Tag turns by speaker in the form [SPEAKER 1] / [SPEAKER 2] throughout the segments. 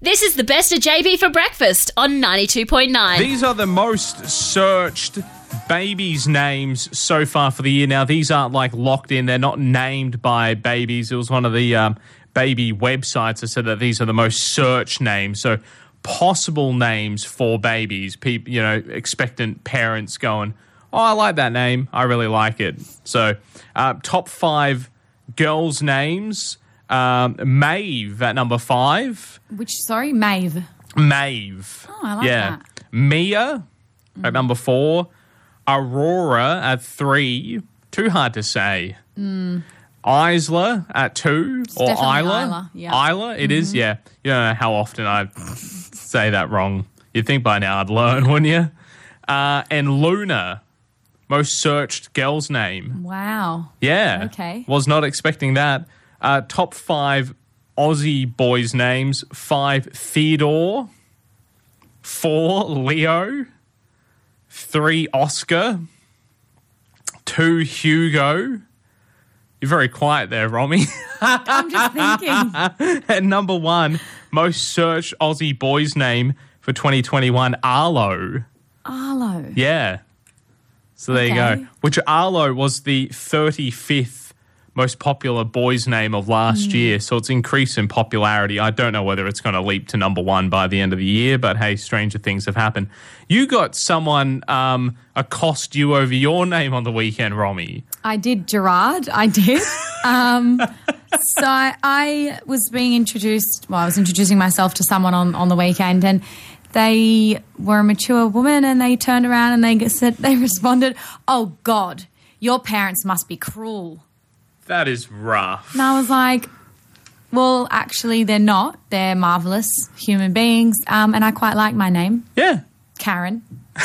[SPEAKER 1] This is the best of JB for breakfast on 92.9.
[SPEAKER 2] These are the most searched babies' names so far for the year. Now, these aren't like locked in, they're not named by babies. It was one of the um, baby websites that said that these are the most searched names. So, possible names for babies. People, you know, expectant parents going, Oh, I like that name. I really like it. So, uh, top five girls' names. Um, Maeve at number five.
[SPEAKER 3] Which, sorry, Maeve.
[SPEAKER 2] Maeve.
[SPEAKER 3] Oh, I like
[SPEAKER 2] yeah.
[SPEAKER 3] that.
[SPEAKER 2] Mia at number four. Aurora at three. Too hard to say. Isla at two. or
[SPEAKER 3] definitely
[SPEAKER 2] Isla.
[SPEAKER 3] Isla, yeah. Mm-hmm.
[SPEAKER 2] Isla, it is, yeah. You don't know how often I say that wrong. You'd think by now I'd learn, wouldn't you? Uh, and Luna, most searched girl's name.
[SPEAKER 3] Wow.
[SPEAKER 2] Yeah.
[SPEAKER 3] Okay.
[SPEAKER 2] Was not expecting that. Uh, top five Aussie boys' names five Theodore, four Leo, three Oscar, two Hugo. You're very quiet there, Romy.
[SPEAKER 3] I'm just thinking.
[SPEAKER 2] and number one, most searched Aussie boys' name for 2021, Arlo.
[SPEAKER 3] Arlo.
[SPEAKER 2] Yeah. So there you go. Which Arlo was the 35th most popular boy's name of last year. So it's increased in popularity. I don't know whether it's going to leap to number one by the end of the year, but hey, stranger things have happened. You got someone um, accost you over your name on the weekend, Romy.
[SPEAKER 3] I did Gerard. I did. Um, so I, I was being introduced. Well, I was introducing myself to someone on, on the weekend, and they were a mature woman, and they turned around and they said they responded, "Oh God, your parents must be cruel."
[SPEAKER 2] That is rough.
[SPEAKER 3] And I was like, "Well, actually, they're not. They're marvelous human beings, um, and I quite like my name,
[SPEAKER 2] Yeah.
[SPEAKER 3] Karen."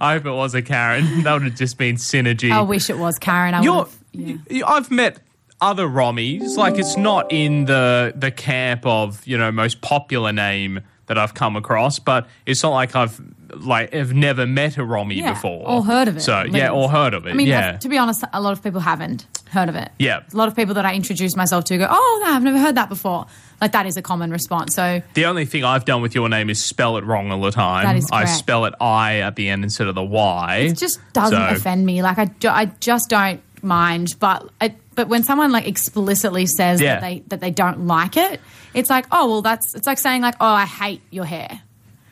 [SPEAKER 2] I hope it was a Karen. That would have just been synergy.
[SPEAKER 3] I wish it was Karen. I
[SPEAKER 2] You're.
[SPEAKER 3] Yeah.
[SPEAKER 2] I've met other Romys. Like it's not in the the camp of you know most popular name that I've come across, but it's not like I've like have never met a Romy
[SPEAKER 3] Yeah,
[SPEAKER 2] before
[SPEAKER 3] or heard of it,
[SPEAKER 2] So
[SPEAKER 3] at
[SPEAKER 2] yeah, or heard of it.
[SPEAKER 3] I mean,
[SPEAKER 2] yeah,
[SPEAKER 3] to be honest, a lot of people haven't heard of it.
[SPEAKER 2] Yeah.
[SPEAKER 3] A lot of people that I introduce myself to go, oh, no, I've never heard that before. Like, that is a common response. So,
[SPEAKER 2] the only thing I've done with your name is spell it wrong all the time.
[SPEAKER 3] That is
[SPEAKER 2] I spell it I at the end instead of the Y.
[SPEAKER 3] it just doesn't
[SPEAKER 2] So-
[SPEAKER 3] offend me. Like, I, ju- I just don't mind. But it, but when someone, like, explicitly says
[SPEAKER 2] Yeah.
[SPEAKER 3] that, they, that they don't like it, it's like, oh, well, that's, it's like saying, like, oh, I hate your hair.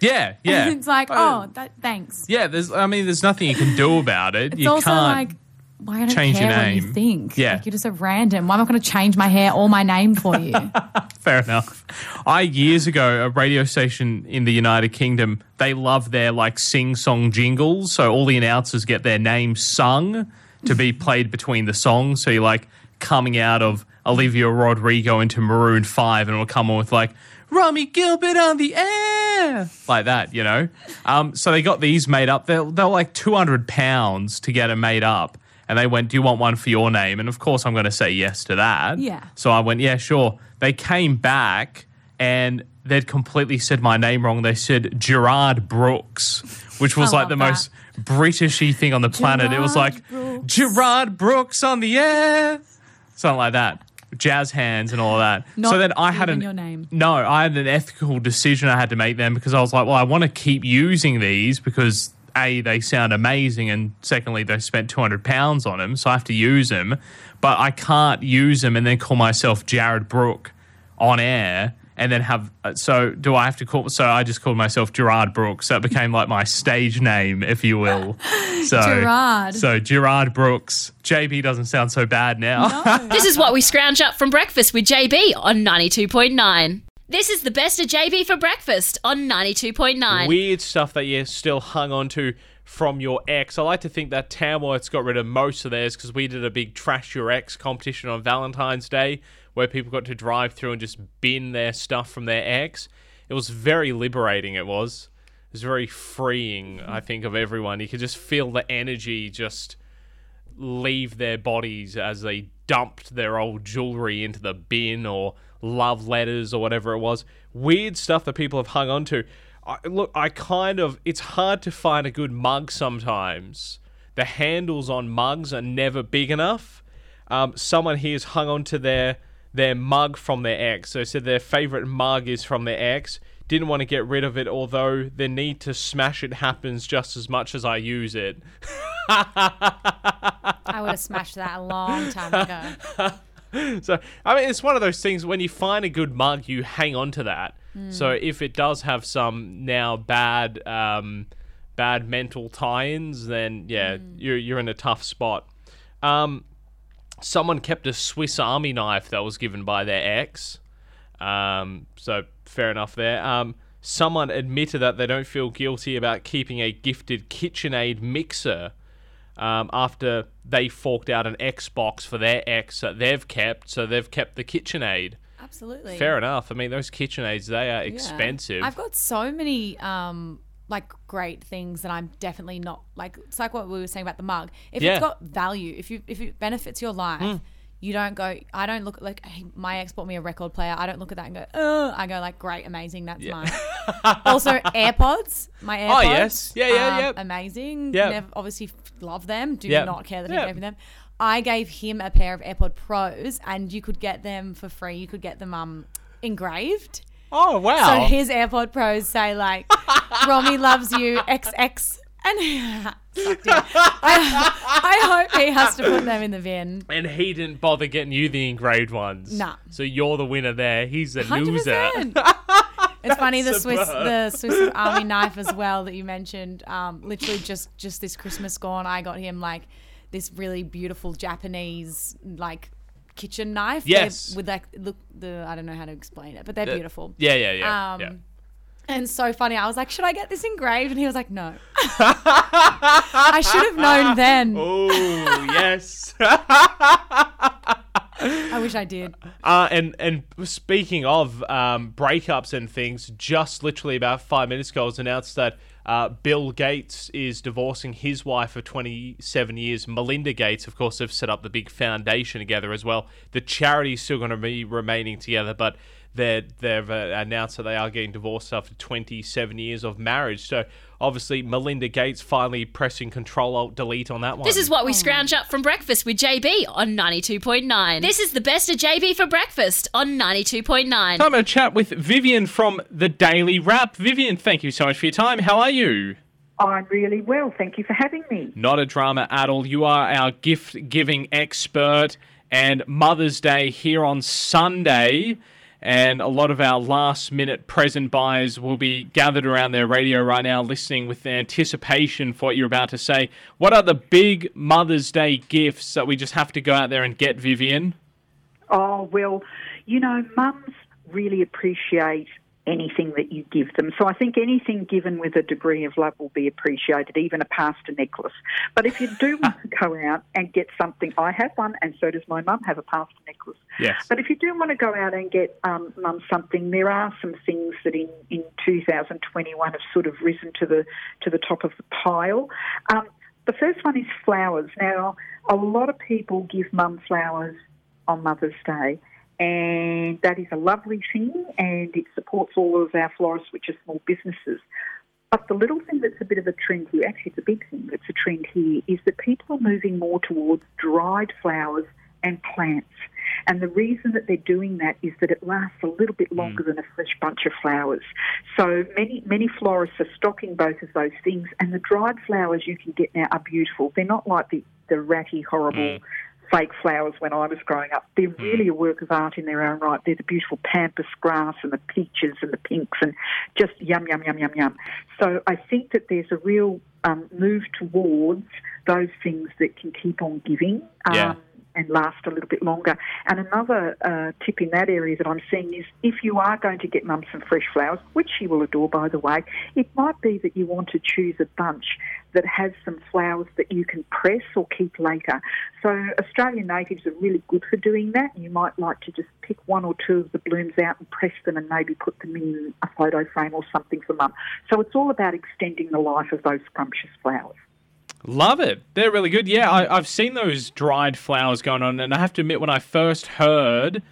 [SPEAKER 2] Yeah, yeah.
[SPEAKER 3] it's like, oh, that, thanks.
[SPEAKER 2] yeah. There's, I mean, there's nothing you can do about it.
[SPEAKER 3] It's
[SPEAKER 2] you
[SPEAKER 3] also
[SPEAKER 2] can't.
[SPEAKER 3] like, why don't
[SPEAKER 2] change your
[SPEAKER 3] care what you
[SPEAKER 2] name.
[SPEAKER 3] think.
[SPEAKER 2] Yeah.
[SPEAKER 3] Like, you're just a random. Why am I going to change my hair or my name for you?
[SPEAKER 2] Fair enough. I years ago, a radio station in the United Kingdom, they love their like sing song jingles. So all the announcers get their names sung to be played between the songs. So you're like coming out of Olivia Rodrigo into Maroon 5 and it'll come on with like, Romy Gilbert on the air. Like that, you know? Um, so they got these made up. They're, they're like 200 pounds to get them made up. And they went, Do you want one for your name? And of course, I'm going to say yes to that.
[SPEAKER 3] Yeah.
[SPEAKER 2] So I went, yeah, sure. They came back and they'd completely said my name wrong. They said Gerard Brooks, which was like the
[SPEAKER 3] love
[SPEAKER 2] most Britishy thing on the planet. It was like
[SPEAKER 3] Brooks.
[SPEAKER 2] Gerard Brooks on the air, something like that. Jazz hands and all of that.
[SPEAKER 3] Not
[SPEAKER 2] so then I had an
[SPEAKER 3] your name.
[SPEAKER 2] no, I had an ethical decision I had to make then because I was like, well, I want to keep using these because a they sound amazing and secondly they spent 200 pounds on them so i have to use them but i can't use them and then call myself jared brook on air and then have uh, so do i have to call so i just called myself gerard brooks so it became like my stage name if you will so
[SPEAKER 3] Gerard.
[SPEAKER 2] so gerard brooks jb doesn't sound so bad now
[SPEAKER 1] This is what we scrounge up from breakfast with JB on 92.9. This is the best of JB for breakfast on 92.9.
[SPEAKER 4] weird stuff that you still hung on to from your ex. I like to think that Tamworth's got rid of most of theirs because we did a big trash your ex competition on Valentine's Day where people got to drive through and just bin their stuff from their ex. It was very liberating. It was. It was very freeing. I think of everyone. You could just feel the energy just leave their bodies as they dumped their old jewelry into the bin or love letters or whatever it was. Weird stuff that people have hung on to. I, look, I kind of. It's hard to find a good mug sometimes. The handles on mugs are never big enough. Um, someone here's hung on to their
[SPEAKER 2] their mug from their ex. So said their favorite mug is from their ex. Didn't want to get rid of it, although the need to smash it happens just as much as I use it.
[SPEAKER 3] I would have smashed that a long time ago.
[SPEAKER 2] So I mean, it's one of those things when you find a good mug, you hang on to that. So if it does have some now bad, um, bad mental tie-ins, then yeah, you're you're in a tough spot. Um, someone kept a Swiss Army knife that was given by their ex. Um, so fair enough there. Um, someone admitted that they don't feel guilty about keeping a gifted KitchenAid mixer um, after they forked out an Xbox for their ex that they've kept, so they've kept the KitchenAid.
[SPEAKER 3] Absolutely.
[SPEAKER 2] Fair enough. I mean, those KitchenAids they are expensive.
[SPEAKER 3] Yeah.
[SPEAKER 2] expensive.
[SPEAKER 3] I've got so many um like great things that I'm definitely not like it's like what we were saying about the mug. If
[SPEAKER 2] Yeah.
[SPEAKER 3] it's got value, if you if it benefits your life, you don't go I don't look like hey, my ex bought me a record player. I don't look at that and go, "Oh, I go like great, amazing, that's mine." also AirPods, my AirPods.
[SPEAKER 2] Oh, yes. Yeah, yeah, yep.
[SPEAKER 3] Amazing.
[SPEAKER 2] Yep.
[SPEAKER 3] Never, obviously f- love them. Do not care that
[SPEAKER 2] Yep.
[SPEAKER 3] I gave them. I gave him a pair of AirPod Pros and you could get them for free. You could get them um engraved.
[SPEAKER 2] Oh wow!
[SPEAKER 3] So his AirPod Pros say like, "Romy loves you XX," and. I, I hope he has to put them in the bin.
[SPEAKER 2] and he didn't bother getting you the engraved ones.
[SPEAKER 3] Nah.
[SPEAKER 2] So you're the winner there. He's the
[SPEAKER 3] Hundred
[SPEAKER 2] loser.
[SPEAKER 3] percent. It's funny the Swiss the Swiss Army knife as well that you mentioned. Um, literally just just this Christmas gone, I got him like this really beautiful Japanese like kitchen knife. They're-
[SPEAKER 2] Yes.
[SPEAKER 3] with like look the I don't know how to explain it, but they're beautiful.
[SPEAKER 2] Yeah, yeah, yeah.
[SPEAKER 3] Um,
[SPEAKER 2] yeah.
[SPEAKER 3] And so funny. I was like, should I get this engraved? And he was like, no. I should have known then.
[SPEAKER 2] Oh yes.
[SPEAKER 3] I wish I did.
[SPEAKER 2] Uh, and and speaking of um, breakups and things, just literally about five minutes ago, it was announced that uh, Bill Gates is divorcing his wife of 27 years. Melinda Gates, of course, have set up the big foundation together as well. The charity is still going to be remaining together, but they've uh, announced that they are getting divorced after 27 years of marriage. So obviously, Melinda Gates finally pressing Control Alt Delete on that one.
[SPEAKER 1] This is what we scrounge up from breakfast with JB on 92.9. This is the best of JB for breakfast on 92.9.
[SPEAKER 5] Time to chat with Vivienne from the Daily Wrap. Vivienne, thank you so much for your time. How are you?
[SPEAKER 6] I'm really well. Thank you for having me.
[SPEAKER 5] Not a drama at all. You are our gift giving expert, and Mother's Day here on Sunday. And a lot of our last minute present buyers will be gathered around their radio right now, listening with anticipation for what you're about to say. What are the big Mother's Day gifts that we just have to go out there and get, Vivienne?
[SPEAKER 6] Oh, well, you know, mums really appreciate anything that you give them. So I think anything given with a degree of love will be appreciated, even a pasta necklace. But if you do want to go out and get something, I have one, and so does my mum have a pasta necklace.
[SPEAKER 5] Yes.
[SPEAKER 6] But if you do want to go out and get um, mum something, there are some things that in, in 2021 have sort of risen to the to the top of the pile. Um, the first one is flowers. Now, a lot of people give mum flowers on Mother's Day, and that is a lovely thing, and it supports all of our florists, which are small businesses. But the little thing that's a bit of a trend here, actually, it's a big thing that's a trend here, is that people are moving more towards dried flowers and plants. And the reason that they're doing that is that it lasts a little bit hmm. longer than a fresh bunch of flowers. So many many florists are stocking both of those things, and the dried flowers you can get now are beautiful. They're not like the, the ratty, horrible hmm. Fake flowers when I was growing up. They're really a work of art in their own right. They're the beautiful pampas grass and the peaches and the pinks and just yum, yum, yum, yum, yum. So I think that there's a real um, move towards those things that can keep on giving. Um,
[SPEAKER 2] Yeah.
[SPEAKER 6] And last a little bit longer. And another uh, tip in that area that I'm seeing is if you are going to get mum some fresh flowers, which she will adore, by the way, it might be that you want to choose a bunch that has some flowers that you can press or keep later. So Australian natives are really good for doing that. You might like to just pick one or two of the blooms out and press them and maybe put them in a photo frame or something for mum. So it's all about extending the life of those scrumptious flowers.
[SPEAKER 5] Love it. They're really good. Yeah, I, I've seen those dried flowers going on, and I have to admit, when I first heard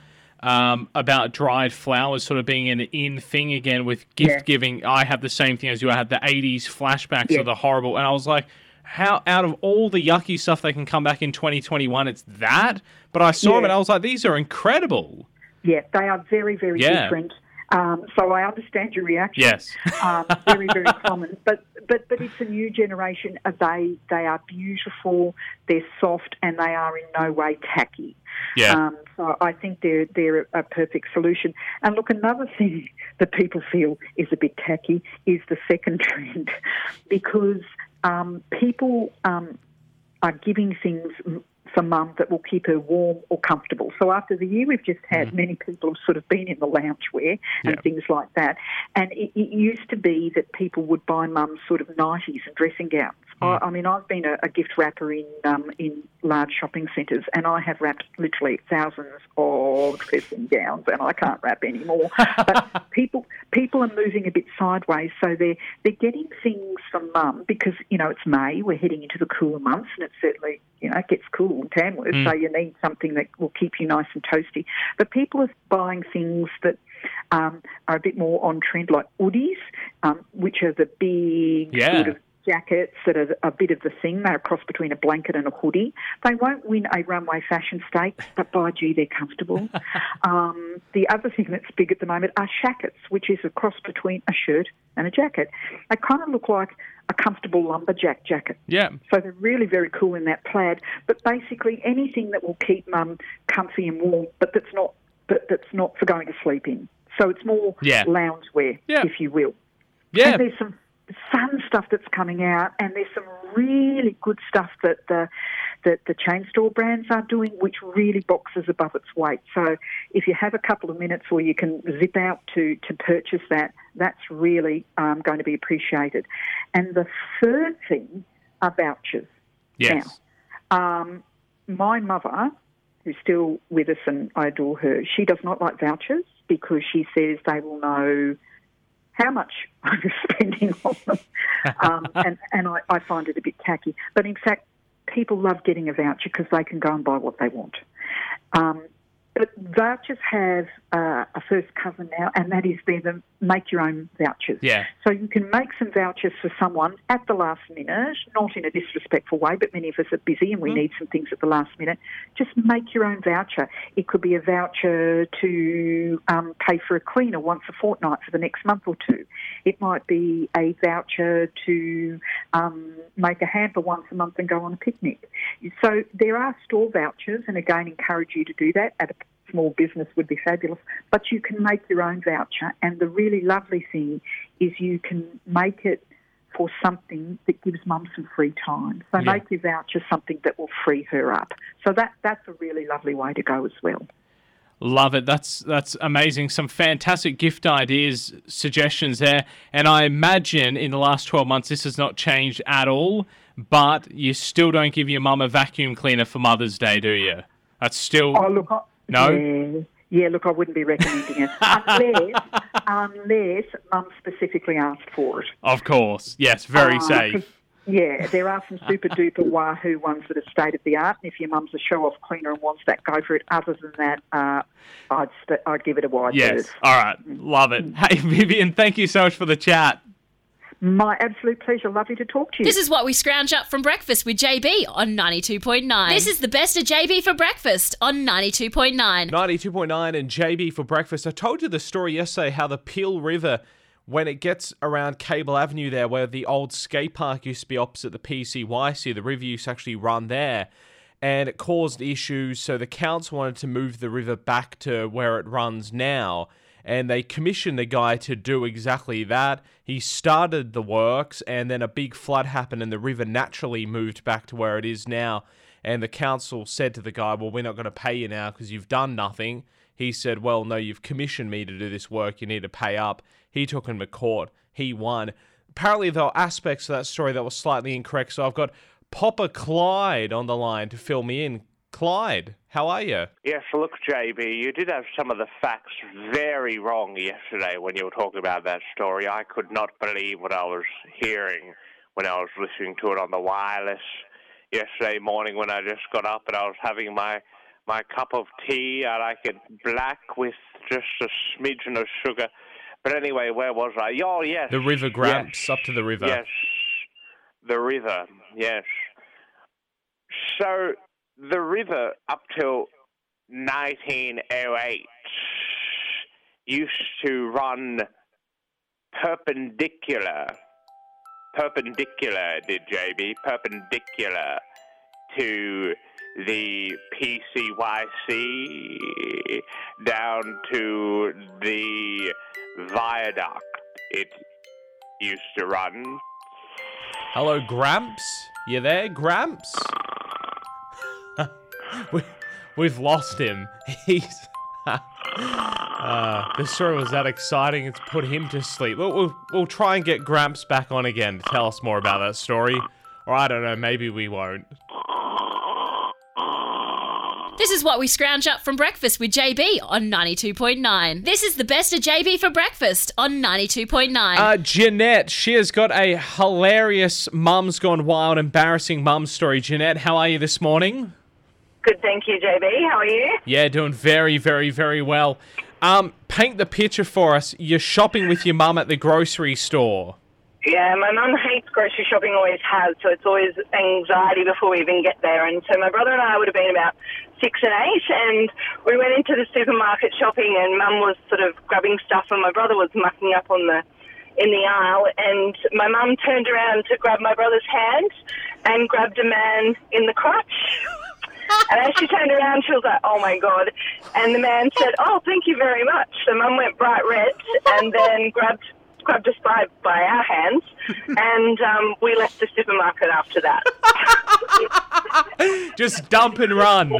[SPEAKER 5] um, about dried flowers sort of being an in thing again with gift
[SPEAKER 6] Yeah.
[SPEAKER 5] giving, I had the same thing as you. I had the 80s flashbacks
[SPEAKER 6] Yeah.
[SPEAKER 5] of the horrible, and I was like,
[SPEAKER 2] how out of all the yucky stuff they can come back in 2021, it's that. But I saw them and I was like, these are incredible.
[SPEAKER 6] Yeah, they are very, very
[SPEAKER 2] Yeah.
[SPEAKER 6] different. Um, so I understand your reaction.
[SPEAKER 2] Yes.
[SPEAKER 6] um, very, very common. But but but it's a new generation. Uh, They they are beautiful. They're soft, and they are in no way tacky.
[SPEAKER 2] Yeah.
[SPEAKER 6] Um, so I think they're they're a perfect solution. And look, another thing that people feel is a bit tacky is the second trend, because um, people um, are giving things for mum that will keep her warm or comfortable. So after the year we've just had, many people have sort of been in the loungewear and
[SPEAKER 2] Yeah.
[SPEAKER 6] things like that. And it, it used to be that people would buy mum sort of nighties and dressing gowns. I, I mean, I've been a, a gift wrapper in um, in large shopping centres, and I have wrapped literally thousands of dressing gowns, and I can't wrap anymore. but people people are moving a bit sideways, so they're they're getting things from mum because you know it's May, we're heading into the cooler months, and it certainly you know it gets cool in Tamworth, so you need something that will keep you nice and toasty. But people are buying things that um, are a bit more on trend, like Oodies, um, which are the big
[SPEAKER 2] Yeah.
[SPEAKER 6] sort of jackets that are a bit of the thing. They're a cross between a blanket and a hoodie. They won't win a runway fashion stake, but by gee, they're comfortable. um, the other thing that's big at the moment are shackets, which is a cross between a shirt and a jacket. They kind of look like a comfortable lumberjack jacket.
[SPEAKER 2] Yeah.
[SPEAKER 6] So they're really very cool in that plaid. But basically anything that will keep mum comfy and warm, but that's not but that's not for going to sleep in. So it's more
[SPEAKER 2] Yeah.
[SPEAKER 6] loungewear,
[SPEAKER 2] Yeah.
[SPEAKER 6] if you will.
[SPEAKER 2] Yeah.
[SPEAKER 6] And there's some fun stuff that's coming out, and there's some really good stuff that the that the chain store brands are doing, which really boxes above its weight. So if you have a couple of minutes, or you can zip out to to purchase that, that's really um, going to be appreciated. And the third thing are vouchers.
[SPEAKER 2] Yes.
[SPEAKER 6] Um, my mother, who's still with us and I adore her, she does not like vouchers because she says they will know how much I'm spending on them. Um, and and I, I find it a bit tacky. But in fact, people love getting a voucher because they can go and buy what they want. Um, but vouchers have uh, a first cousin now, and that is they're the make your own vouchers.
[SPEAKER 2] Yeah.
[SPEAKER 6] So you can make some vouchers for someone at the last minute, not in a disrespectful way, but many of us are busy and we need some things at the last minute. Just make your own voucher. It could be a voucher to um, pay for a cleaner once a fortnight for the next month or two. It might be a voucher to um, make a hamper once a month and go on a picnic. So there are store vouchers, and again, encourage you to do that at a small business would be fabulous. But you can make your own voucher, and the really lovely thing is you can make it for something that gives mum some free time. So
[SPEAKER 2] Yeah.
[SPEAKER 6] make your voucher something that will free her up. So that that's a really lovely way to go as well.
[SPEAKER 2] Love it. That's that's amazing. Some fantastic gift ideas, suggestions there. And I imagine in the last 12 months this has not changed at all, but you still don't give your mum a vacuum cleaner for Mother's Day, do you? That's still
[SPEAKER 6] Oh, look,
[SPEAKER 2] No?
[SPEAKER 6] Yeah, yeah, look, I wouldn't be recommending it unless, unless mum specifically asked for it.
[SPEAKER 2] Of course. Yes, very
[SPEAKER 6] Uh,
[SPEAKER 2] safe.
[SPEAKER 6] Yeah, there are some super duper wahoo ones that are state of the art, and if your mum's a show off cleaner and wants that, go for it. Other than that, uh, I'd st- I'd give it a wide
[SPEAKER 2] Yes.
[SPEAKER 6] berth.
[SPEAKER 2] All right. Love it. Hey, Vivienne, thank you so much for the chat.
[SPEAKER 6] My absolute pleasure. Lovely to talk to you.
[SPEAKER 1] This is what we scrounge up from breakfast with JB on 92.9. This is the best of JB for breakfast on 92.9.
[SPEAKER 2] 92.9 and JB for breakfast. I told you the story yesterday how the Peel River, when it gets around Kable Avenue there, where the old skate park used to be opposite the PCYC, the river used to actually run there. And it caused issues, so the council wanted to move the river back to where it runs now. And they commissioned the guy to do exactly that. He started the works, and then a big flood happened, and the river naturally moved back to where it is now. And the council said to the guy, Well, we're not going to pay you now because you've done nothing. He said, Well, no, you've commissioned me to do this work. You need to pay up. He took him to court. He won. Apparently, there were aspects of that story that were slightly incorrect. So I've got Papa Clyde on the line to fill me in. Clyde, how are you?
[SPEAKER 7] Yes, look, JB, you did have some of the facts very wrong yesterday when you were talking about that story. I could not believe what I was hearing when I was listening to it on the wireless yesterday morning when I just got up and I was having my my cup of tea. I like it black with just a smidgen of sugar. But anyway, where was I? Oh, yes.
[SPEAKER 2] The River
[SPEAKER 7] yes.
[SPEAKER 2] Gramps, up to the river.
[SPEAKER 7] Yes, the river. Yes. So the river up till 1908 used to run perpendicular. Perpendicular, did JB? Perpendicular to the PCYC down to the viaduct it used to run.
[SPEAKER 2] Hello, Gramps. You there, Gramps? we, we've lost him. He's. uh, the story was that exciting, it's put him to sleep. We'll, we'll, we'll try and get Gramps back on again to tell us more about that story. Or I don't know, maybe we won't.
[SPEAKER 1] This is what we scrounge up from breakfast with JB on 92.9. This is the best of JB for breakfast on 92.9.
[SPEAKER 2] Uh, Jeanette, she has got a hilarious Mum's Gone Wild, embarrassing mum story. Jeanette, how are you this morning?
[SPEAKER 8] Good, thank you, JB. How are you?
[SPEAKER 2] Yeah, doing very, very, very well. Um, paint the picture for us. You're shopping with your mum at the grocery store.
[SPEAKER 8] Yeah, my mum hates grocery shopping, always has, so it's always anxiety before we even get there. And so my brother and I would have been about six and eight, and we went into the supermarket shopping, and mum was sort of grabbing stuff, and my brother was mucking up on the in the aisle, and my mum turned around to grab my brother's hand and grabbed a man in the crotch. And as she turned around, she was like, "Oh my god!" And the man said, "Oh, thank you very much." The mum went bright red, and then grabbed grabbed us by by our hands, and um, we left the supermarket after that.
[SPEAKER 2] Just dump and run.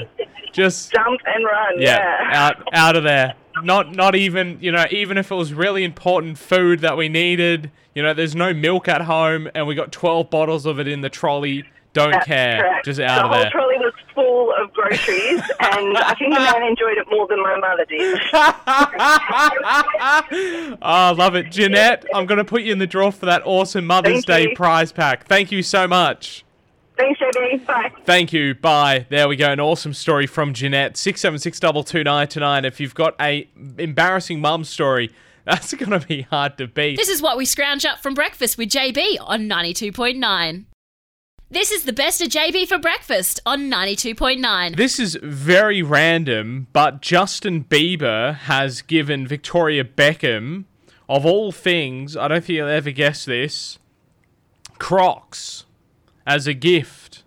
[SPEAKER 2] Just
[SPEAKER 8] Jump and run.
[SPEAKER 2] yeah,
[SPEAKER 8] Yeah.
[SPEAKER 2] out out of there. Not not even you know even if it was really important food that we needed. You know, there's no milk at home, and we got 12 bottles of it in the trolley. Don't
[SPEAKER 8] That's
[SPEAKER 2] care.
[SPEAKER 8] correct.
[SPEAKER 2] Just
[SPEAKER 8] the
[SPEAKER 2] out of
[SPEAKER 8] whole
[SPEAKER 2] there.
[SPEAKER 8] trolley was full of groceries, and I think the man enjoyed it more than my mother did.
[SPEAKER 2] oh, I love it. Jeanette, I'm going to put you in the draw for that awesome Mother's
[SPEAKER 8] Thank
[SPEAKER 2] Day
[SPEAKER 8] you.
[SPEAKER 2] prize pack. Thank you so much.
[SPEAKER 8] Thanks, JB. Bye.
[SPEAKER 2] Thank you. Bye. There we go. An awesome story from Jeanette. Six seven six double two nine two nine. If you've got a embarrassing mum story, that's going to be hard to beat.
[SPEAKER 1] This is what we scrounge up from breakfast with JB on 92.9. This is the best of JB for breakfast on 92.9.
[SPEAKER 2] This is very random, but Justin Bieber has given Victoria Beckham, of all things, I don't think you'll ever guess this, Crocs as a gift.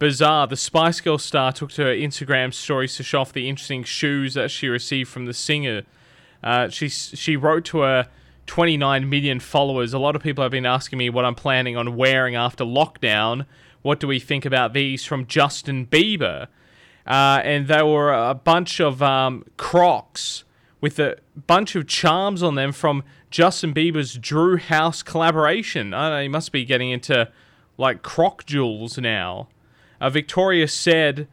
[SPEAKER 2] Bizarre. The Spice Girl star took to her Instagram stories to show off the interesting shoes that she received from the singer. Uh, she she wrote to her 29 million followers. A lot of people have been asking me what I'm planning on wearing after lockdown. What do we think about these from Justin Bieber? Uh, and they were a bunch of um, Crocs with a bunch of charms on them from Justin Bieber's Drew House collaboration. I know, he must be getting into like croc jewels now. Uh, Victoria said,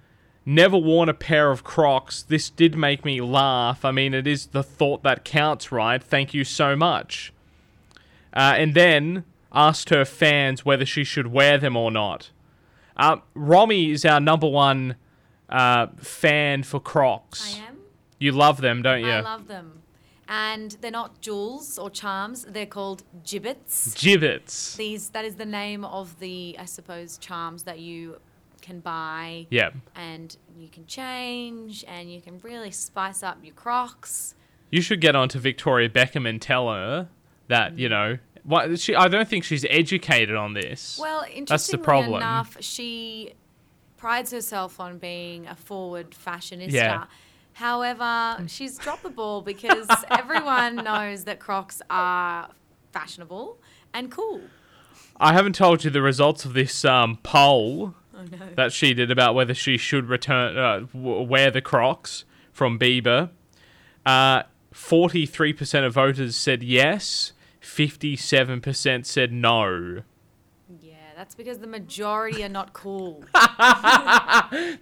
[SPEAKER 2] Never worn a pair of Crocs. This did make me laugh. I mean, it is the thought that counts, right? Thank you so much. Uh, and then asked her fans whether she should wear them or not. Uh, Romy is our number one uh, fan for Crocs.
[SPEAKER 3] I am.
[SPEAKER 2] You love them, don't you?
[SPEAKER 3] I love them. And they're not jewels or charms, they're called Jibbitz.
[SPEAKER 2] Jibbitz.
[SPEAKER 3] These that is the name of the I suppose charms that you can buy
[SPEAKER 2] Yeah.
[SPEAKER 3] and you can change and you can really spice up your crocs.
[SPEAKER 2] You should get on to Victoria Beckham and tell her that, you know, what, she, I don't think she's educated on this.
[SPEAKER 3] Well, interestingly enough, she prides herself on being a forward fashionista.
[SPEAKER 2] Yeah.
[SPEAKER 3] However, she's dropped the ball because everyone knows that Crocs are fashionable and cool.
[SPEAKER 2] I haven't told you the results of this um, poll
[SPEAKER 3] Oh no.
[SPEAKER 2] that she did about whether she should return uh, w- wear the Crocs from Bieber. Uh, 43% of voters said yes, 57% said no.
[SPEAKER 3] Yeah, that's because the majority are not cool.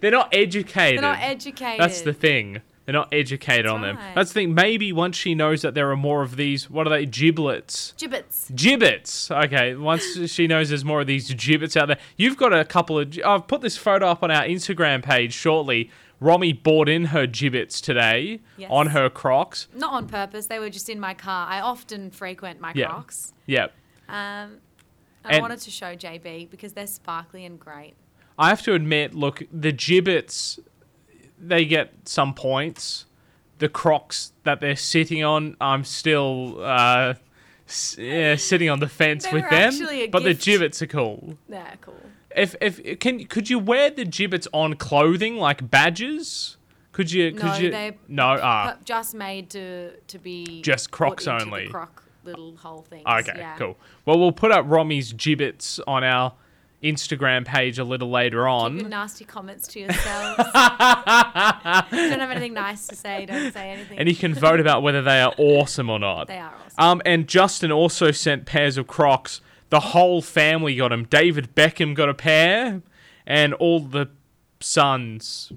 [SPEAKER 2] They're not educated.
[SPEAKER 3] They're not educated.
[SPEAKER 2] That's the thing. They're not educated on them.
[SPEAKER 3] right.
[SPEAKER 2] That's the thing. Maybe once she knows that there are more of these, what are they? Giblets.
[SPEAKER 3] Jibbitz.
[SPEAKER 2] Jibbitz. Okay, once she knows there's more of these Jibbitz out there, you've got a couple of. I've put this photo up on our Instagram page shortly. Romy bought in her Jibbitz today
[SPEAKER 3] Yes.
[SPEAKER 2] on her Crocs.
[SPEAKER 3] Not on purpose. They were just in my car. I often frequent my
[SPEAKER 2] Yeah.
[SPEAKER 3] Crocs.
[SPEAKER 2] Yep.
[SPEAKER 3] Um, I
[SPEAKER 2] And-
[SPEAKER 3] wanted to show JB because they're sparkly and great.
[SPEAKER 2] I have to admit, look, the Jibbitz, they get some points. The crocs that they're sitting on, I'm still uh, s- yeah, sitting on the fence
[SPEAKER 3] They
[SPEAKER 2] with them. But the
[SPEAKER 3] gift.
[SPEAKER 2] Jibbitz are cool.
[SPEAKER 3] They're cool.
[SPEAKER 2] If if can could you wear the Jibbitz on clothing like badges? Could you? Could
[SPEAKER 3] No,
[SPEAKER 2] you?
[SPEAKER 3] they're
[SPEAKER 2] no.
[SPEAKER 3] But just made to to be
[SPEAKER 2] Just Crocs only.
[SPEAKER 3] The croc little whole things.
[SPEAKER 2] okay,
[SPEAKER 3] yeah.
[SPEAKER 2] cool. Well, we'll put up Romy's gibbets on our Instagram page a little later on.
[SPEAKER 3] Keep nasty comments to yourselves. You don't have anything nice to say, don't say anything.
[SPEAKER 2] and you can vote about whether they are awesome or not.
[SPEAKER 3] They are awesome.
[SPEAKER 2] Um, and Justin also sent pairs of Crocs. The whole family got them. David Beckham got a pair, and all the sons,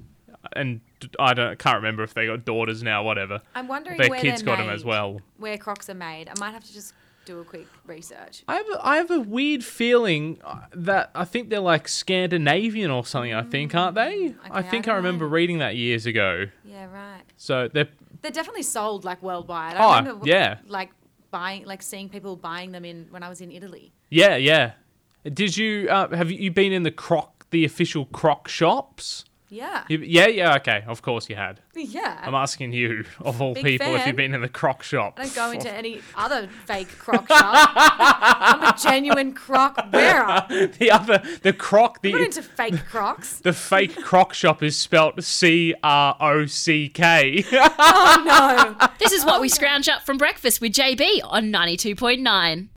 [SPEAKER 2] and I don't can't remember if they got daughters now. Whatever.
[SPEAKER 3] I'm wondering
[SPEAKER 2] their
[SPEAKER 3] where
[SPEAKER 2] kids got 'em as well.
[SPEAKER 3] Where Crocs are made. I might have to just do a quick research.
[SPEAKER 2] I have a, I have a weird feeling uh, that I think they're like Scandinavian or something. I think aren't they? I
[SPEAKER 3] okay, I
[SPEAKER 2] think I,
[SPEAKER 3] don't
[SPEAKER 2] remember
[SPEAKER 3] know.
[SPEAKER 2] reading that years ago.
[SPEAKER 3] Yeah, right.
[SPEAKER 2] So they're
[SPEAKER 3] They're definitely sold like worldwide.
[SPEAKER 2] Oh,
[SPEAKER 3] I remember
[SPEAKER 2] yeah.
[SPEAKER 3] like buying like seeing people buying them in when I was in Italy.
[SPEAKER 2] yeah yeah. Did you uh, have you been in the Croc the official Croc shops?
[SPEAKER 3] Yeah.
[SPEAKER 2] You- Yeah, yeah, okay. Of course you had.
[SPEAKER 3] Yeah.
[SPEAKER 2] I'm asking you, of all
[SPEAKER 3] Big
[SPEAKER 2] people, if you've been in the Croc shop.
[SPEAKER 3] I don't go into any other fake croc shop. I'm a genuine croc wearer.
[SPEAKER 2] the other, the Croc,
[SPEAKER 3] I'm not into fake crocs.
[SPEAKER 2] the fake Croc shop is spelt C R O C K.
[SPEAKER 3] Oh no.
[SPEAKER 1] This is what we scrounge up from breakfast with JB on 92.9.